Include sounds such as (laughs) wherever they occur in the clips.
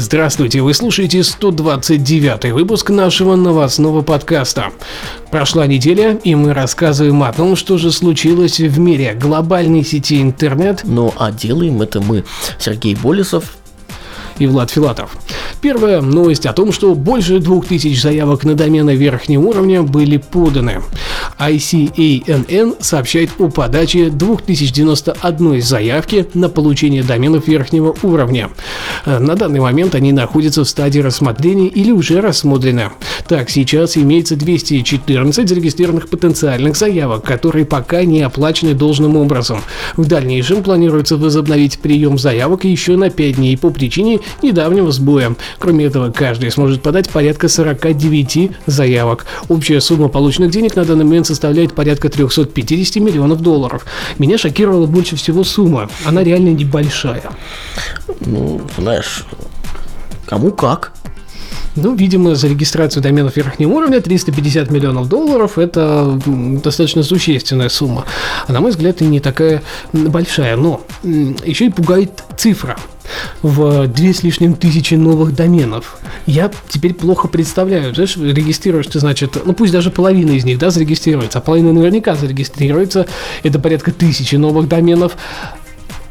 Здравствуйте, вы слушаете 129 выпуск нашего новостного подкаста. Прошла неделя, и мы рассказываем о том, что же случилось в мире глобальной сети интернет. Ну а делаем это мы, Сергей Болесов и Влад Филатов. Первая новость о том, что больше 2000 заявок на домены верхнего уровня были поданы. ICANN сообщает о подаче 2091 заявки на получение доменов верхнего уровня. На данный момент они находятся в стадии рассмотрения или уже рассмотрены. Так, сейчас имеется 214 зарегистрированных потенциальных заявок, которые пока не оплачены должным образом. В дальнейшем планируется возобновить прием заявок еще на 5 дней по причине недавнего сбоя. Кроме этого, каждый сможет подать порядка 49 заявок. Общая сумма полученных денег на данный момент составляет порядка 350 миллионов долларов. Меня шокировала больше всего сумма. Она реально небольшая. Ну, знаешь, кому как. Ну, видимо, за регистрацию доменов верхнего уровня 350 миллионов долларов – это достаточно существенная сумма. А на мой взгляд, и не такая большая. Но еще и пугает цифра в две с лишним тысячи новых доменов. Я теперь плохо представляю. Знаешь, регистрируешь ты, значит, ну пусть даже половина из них, да, зарегистрируется, а половина наверняка зарегистрируется. Это порядка тысячи новых доменов.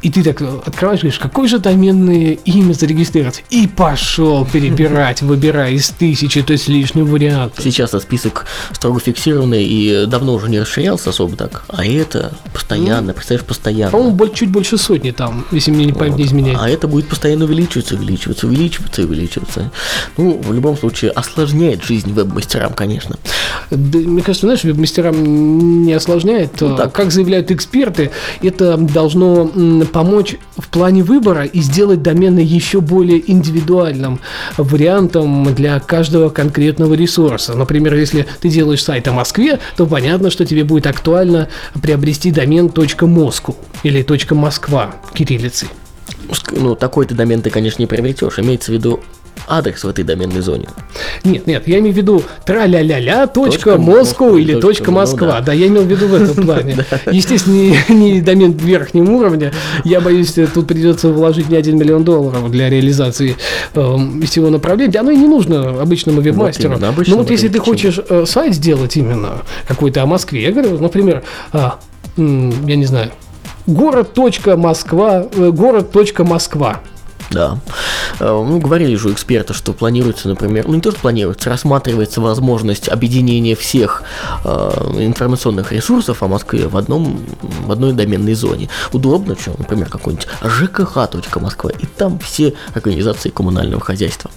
И ты так открываешь, говоришь, какое же доменное имя зарегистрировать? И пошел перебирать, выбирая из тысячи, то есть лишний вариант. Сейчас этот список строго фиксированный и давно уже не расширялся особо так. А это постоянно, ну, представляешь, постоянно. По-моему, чуть больше сотни там, если мне не память вот. не изменяет. А это будет постоянно увеличиваться, увеличиваться, увеличиваться, увеличиваться. Ну, в любом случае, осложняет жизнь веб-мастерам, конечно. Да, мне кажется, знаешь, веб-мастерам не осложняет. Ну, так. Как заявляют эксперты, это должно помочь в плане выбора и сделать домены еще более индивидуальным вариантом для каждого конкретного ресурса. Например, если ты делаешь сайт о Москве, то понятно, что тебе будет актуально приобрести домен .moscow или .москва кириллицей. Ну, такой ты домен ты, конечно, не приобретешь. Имеется в виду адрес в этой доменной зоне. Нет, нет, я имею в виду тра-ля-ля-ля, точка Москва или точка ну Москва. Да, я имел в виду в этом (laughs) плане. Естественно, не, домен верхнего уровня. Я боюсь, тут придется вложить не один миллион долларов для реализации э, всего направления. Оно и не нужно обычному веб-мастеру. Но вот если ты хочешь э, сайт сделать именно какой-то о Москве, я говорю, например, э, я не знаю, город.москва, э, город.москва. Да. Э, ну, говорили же эксперты, что планируется, например, ну не то, что планируется, рассматривается возможность объединения всех э, информационных ресурсов о Москве в, одном, в одной доменной зоне. Удобно, что, например, какой-нибудь ЖКХ.Москва, и там все организации коммунального хозяйства.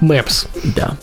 Maps. Да.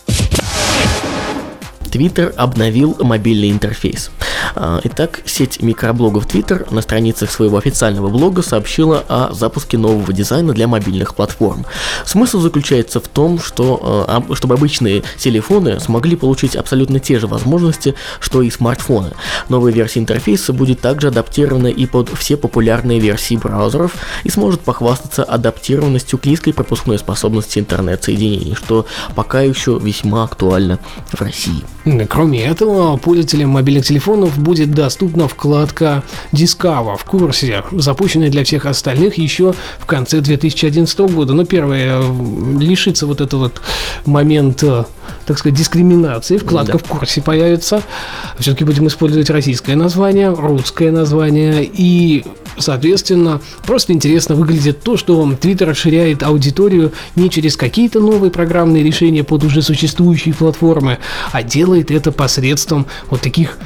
Твиттер обновил мобильный интерфейс. А, итак, сеть микроблогов Twitter на страницах своего официального блога сообщила о запуске нового дизайна для мобильных платформ. Смысл заключается в том, что а, чтобы обычные телефоны смогли получить абсолютно те же возможности, что и смартфоны. Новая версия интерфейса будет также адаптирована и под все популярные версии браузеров и сможет похвастаться адаптированностью к низкой пропускной способности интернет-соединений, что пока еще весьма актуально в России. Кроме этого, пользователям мобильных телефонов будет доступна вкладка Discover в курсе, запущенная для всех остальных еще в конце 2011 года. Но первое, э, лишится вот этого вот момента, так сказать, дискриминации. Вкладка да. в курсе появится. Все-таки будем использовать российское название, русское название и Соответственно, просто интересно выглядит то, что Twitter расширяет аудиторию не через какие-то новые программные решения под уже существующие платформы, а делает это посредством вот таких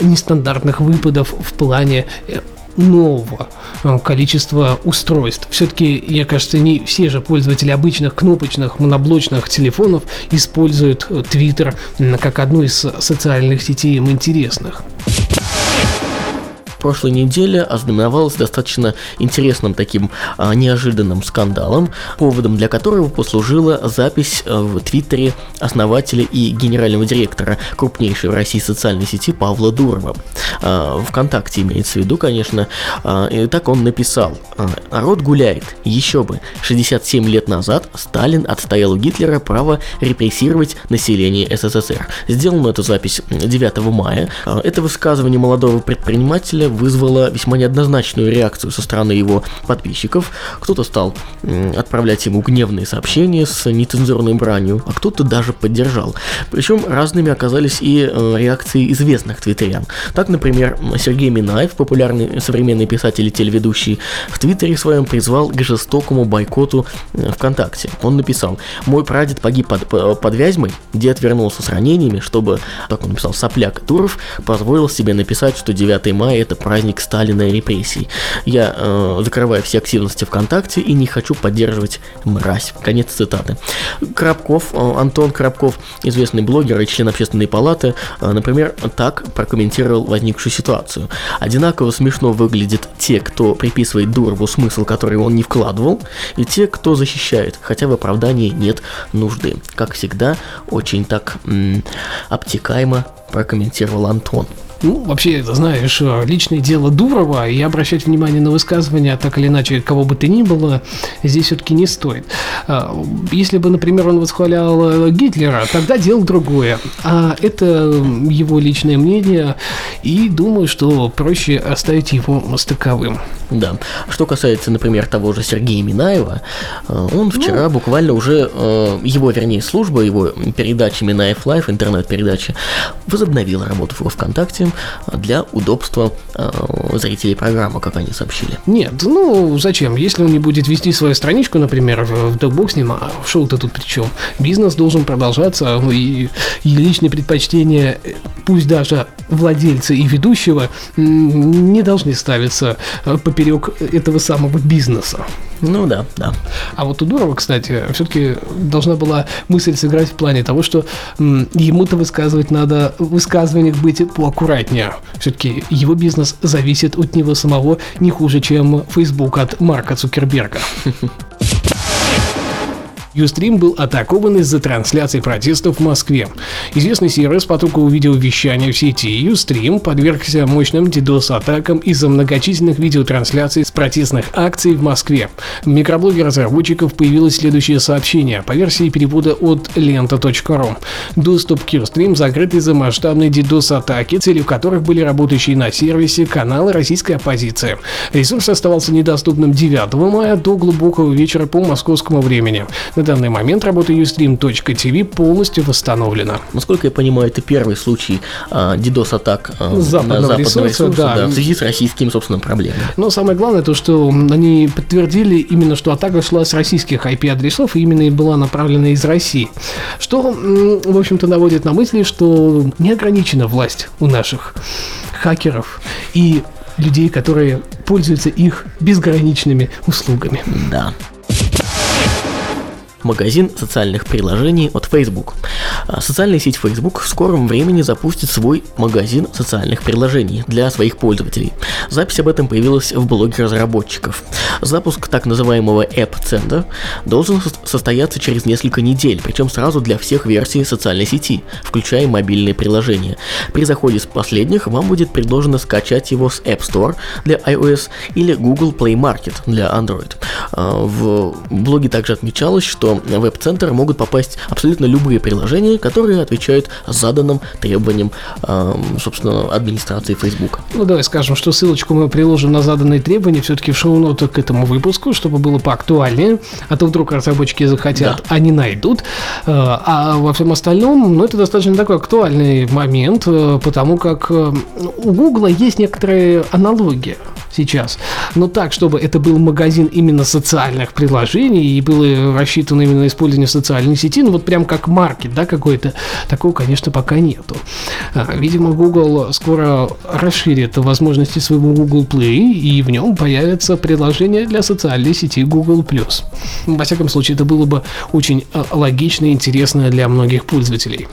нестандартных выпадов в плане э, нового э, количества устройств. Все-таки, мне кажется, не все же пользователи обычных кнопочных моноблочных телефонов используют э, Twitter как одну из социальных сетей им интересных. Прошлой неделе ознаменовалась достаточно интересным таким а, неожиданным скандалом, поводом для которого послужила запись э, в Твиттере основателя и генерального директора крупнейшей в России социальной сети Павла Дурова. А, ВКонтакте имеется в виду, конечно. А, и так он написал. «Народ гуляет. Еще бы. 67 лет назад Сталин отстоял у Гитлера право репрессировать население СССР. Сделана эта запись 9 мая. Это высказывание молодого предпринимателя вызвало весьма неоднозначную реакцию со стороны его подписчиков. Кто-то стал отправлять ему гневные сообщения с нецензурной бранью, а кто-то даже поддержал. Причем разными оказались и э, реакции известных твиттерян. Так, например, Сергей Минаев, популярный современный писатель и телеведущий, в твиттере своем призвал к жестокому бойкоту э, ВКонтакте. Он написал, мой прадед погиб под, под Вязьмой, дед вернулся с ранениями, чтобы, так он написал, сопляк Туров позволил себе написать, что 9 мая это праздник Сталина и репрессий. Я э, закрываю все активности ВКонтакте и не хочу поддерживать мразь. Конец цитаты. Крабков, э, Антон Крабков, известный блогер и член общественной палаты, э, например, так прокомментировал возникшую ситуацию. Одинаково смешно выглядят те, кто приписывает Дурову смысл, который он не вкладывал, и те, кто защищает, хотя в оправдании нет нужды. Как всегда, очень так м- обтекаемо прокомментировал Антон. Ну, вообще, знаешь, личное дело Дурова, и обращать внимание на высказывания, так или иначе, кого бы то ни было, здесь все-таки не стоит. А, если бы, например, он восхвалял Гитлера, тогда дело другое. А это его личное мнение, и думаю, что проще оставить его с таковым. Да. Что касается, например, того же Сергея Минаева, э, он вчера ну, буквально уже, э, его, вернее, служба, его передача Минаев Live, интернет-передача, возобновила работу в ВКонтакте для удобства э, зрителей программы, как они сообщили. Нет, ну зачем? Если он не будет вести свою страничку, например, да бог с ним, а шоу-то тут при чем? Бизнес должен продолжаться, и, и личные предпочтения, пусть даже владельца и ведущего, не должны ставиться по поперек этого самого бизнеса. Ну да, да. А вот у Дурова, кстати, все-таки должна была мысль сыграть в плане того, что ему-то высказывать надо, в высказываниях быть поаккуратнее. Все-таки его бизнес зависит от него самого не хуже, чем Facebook от Марка Цукерберга. (laughs) Юстрим был атакован из-за трансляции протестов в Москве. Известный сервис потокового видеовещания в сети Юстрим подвергся мощным DDoS-атакам из-за многочисленных видеотрансляций с протестных акций в Москве. В микроблоге разработчиков появилось следующее сообщение по версии перевода от лента.ру. Доступ к Юстрим закрыт из-за масштабной DDoS-атаки, целью которых были работающие на сервисе каналы российской оппозиции. Ресурс оставался недоступным 9 мая до глубокого вечера по московскому времени. На данный момент работа ustream.tv полностью восстановлена. Насколько я понимаю, это первый случай а, DDoS-атак а, западного, западного ресурса, ресурса да. Да, в связи с российскими, собственно, проблемами. Но самое главное то, что они подтвердили именно, что атака шла с российских IP-адресов и именно и была направлена из России. Что, в общем-то, наводит на мысли, что не ограничена власть у наших хакеров и людей, которые пользуются их безграничными услугами. Да магазин социальных приложений Facebook. А, социальная сеть Facebook в скором времени запустит свой магазин социальных приложений для своих пользователей. Запись об этом появилась в блоге разработчиков. Запуск так называемого App Center должен состояться через несколько недель, причем сразу для всех версий социальной сети, включая мобильные приложения. При заходе с последних вам будет предложено скачать его с App Store для iOS или Google Play Market для Android. А, в блоге также отмечалось, что в веб-центр могут попасть абсолютно любые приложения, которые отвечают заданным требованиям, э, собственно, администрации Facebook. Ну, давай скажем, что ссылочку мы приложим на заданные требования все-таки в шоу-ноты к этому выпуску, чтобы было поактуальнее, а то вдруг разработчики захотят, да. они найдут. Э, а во всем остальном, ну, это достаточно такой актуальный момент, э, потому как э, у Google есть некоторые аналогии сейчас. Но так, чтобы это был магазин именно социальных приложений и было рассчитано именно использование социальной сети, ну вот прям как маркет, да, какой-то, такого, конечно, пока нету. А, видимо, Google скоро расширит возможности своего Google Play, и в нем появится приложение для социальной сети Google+. Во всяком случае, это было бы очень а, логично и интересно для многих пользователей.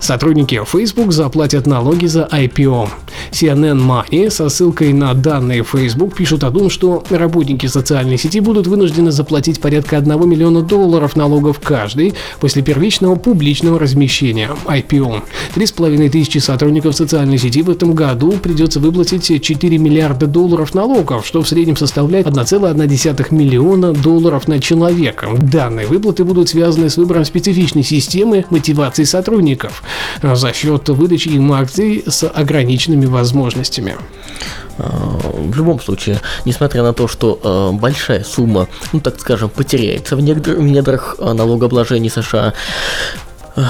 Сотрудники Facebook заплатят налоги за IPO. CNN Money со ссылкой на данные Facebook пишут о том, что работники социальной сети будут вынуждены заплатить порядка 1 миллиона долларов налогов каждый после первичного публичного размещения IPO. 3,5 тысячи сотрудников социальной сети в этом году придется выплатить 4 миллиарда долларов налогов, что в среднем составляет 1,1 миллиона долларов на человека. Данные выплаты будут связаны с выбором специфичной системы мотивации сотрудников за счет выдачи им акций с ограниченными возможностями. А, в любом случае, несмотря на то, что э, большая сумма, ну так скажем, потеряется в недрах налогообложения США,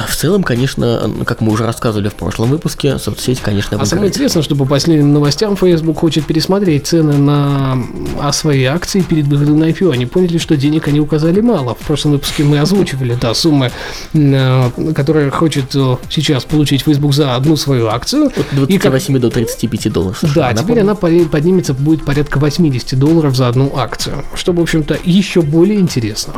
в целом, конечно, как мы уже рассказывали в прошлом выпуске, соцсети, конечно, А самое интересное, что по последним новостям Facebook хочет пересмотреть цены на а свои акции перед выходом на IPO. Они поняли, что денег они указали мало. В прошлом выпуске мы озвучивали, да, суммы, э, которые хочет э, сейчас получить Facebook за одну свою акцию. От 28 как... до 35 долларов. США, да, теперь она поднимется, будет порядка 80 долларов за одну акцию, что, в общем-то, еще более интересно.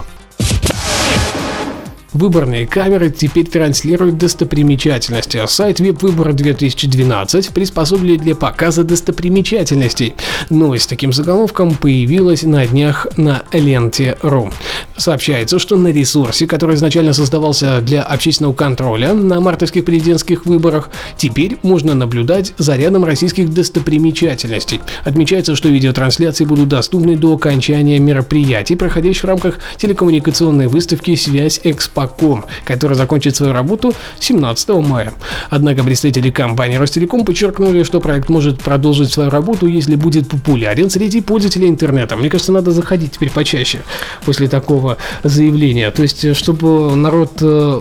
Выборные камеры теперь транслируют достопримечательности. А сайт Веб-выбора 2012 приспособили для показа достопримечательностей. Новость с таким заголовком появилась на днях на ленте.ру. Сообщается, что на ресурсе, который изначально создавался для общественного контроля на мартовских президентских выборах, теперь можно наблюдать за рядом российских достопримечательностей. Отмечается, что видеотрансляции будут доступны до окончания мероприятий, проходящих в рамках телекоммуникационной выставки «Связь Экспо Ростелеком, который закончит свою работу 17 мая. Однако представители компании Ростелеком подчеркнули, что проект может продолжить свою работу, если будет популярен среди пользователей интернета. Мне кажется, надо заходить теперь почаще после такого заявления. То есть, чтобы народ э,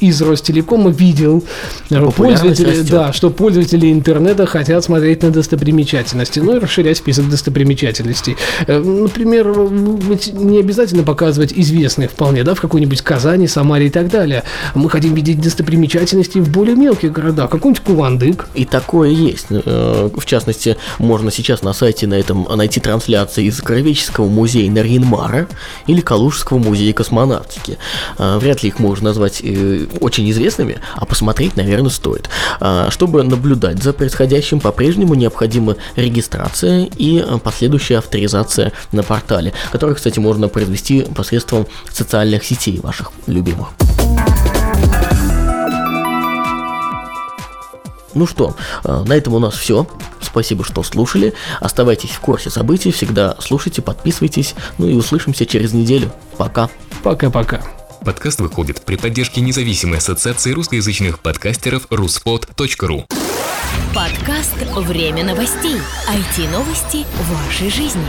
из Ростелекома видел пользователи, да, что пользователи интернета хотят смотреть на достопримечательности, ну и расширять список достопримечательностей. Э, например, ведь не обязательно показывать известные вполне, да, в какой-нибудь Казани, Самаре и так далее. Мы хотим видеть достопримечательности в более мелких городах, какой-нибудь Кувандык. И такое есть. Э, в частности, можно сейчас на сайте на этом найти трансляции из Кровеческого музея Нарьинмара или Калужского музея космонавтики. Э, вряд ли их можно назвать очень известными, а посмотреть, наверное, стоит. А, чтобы наблюдать за происходящим, по-прежнему необходима регистрация и последующая авторизация на портале, который, кстати, можно произвести посредством социальных сетей ваших любимых. Ну что, а, на этом у нас все. Спасибо, что слушали. Оставайтесь в курсе событий, всегда слушайте, подписывайтесь. Ну и услышимся через неделю. Пока. Пока-пока. Подкаст выходит при поддержке независимой ассоциации русскоязычных подкастеров ruspod.ru. Подкаст «Время новостей». IT-новости вашей жизни.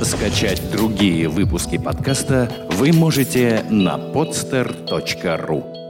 Скачать другие выпуски подкаста вы можете на podster.ru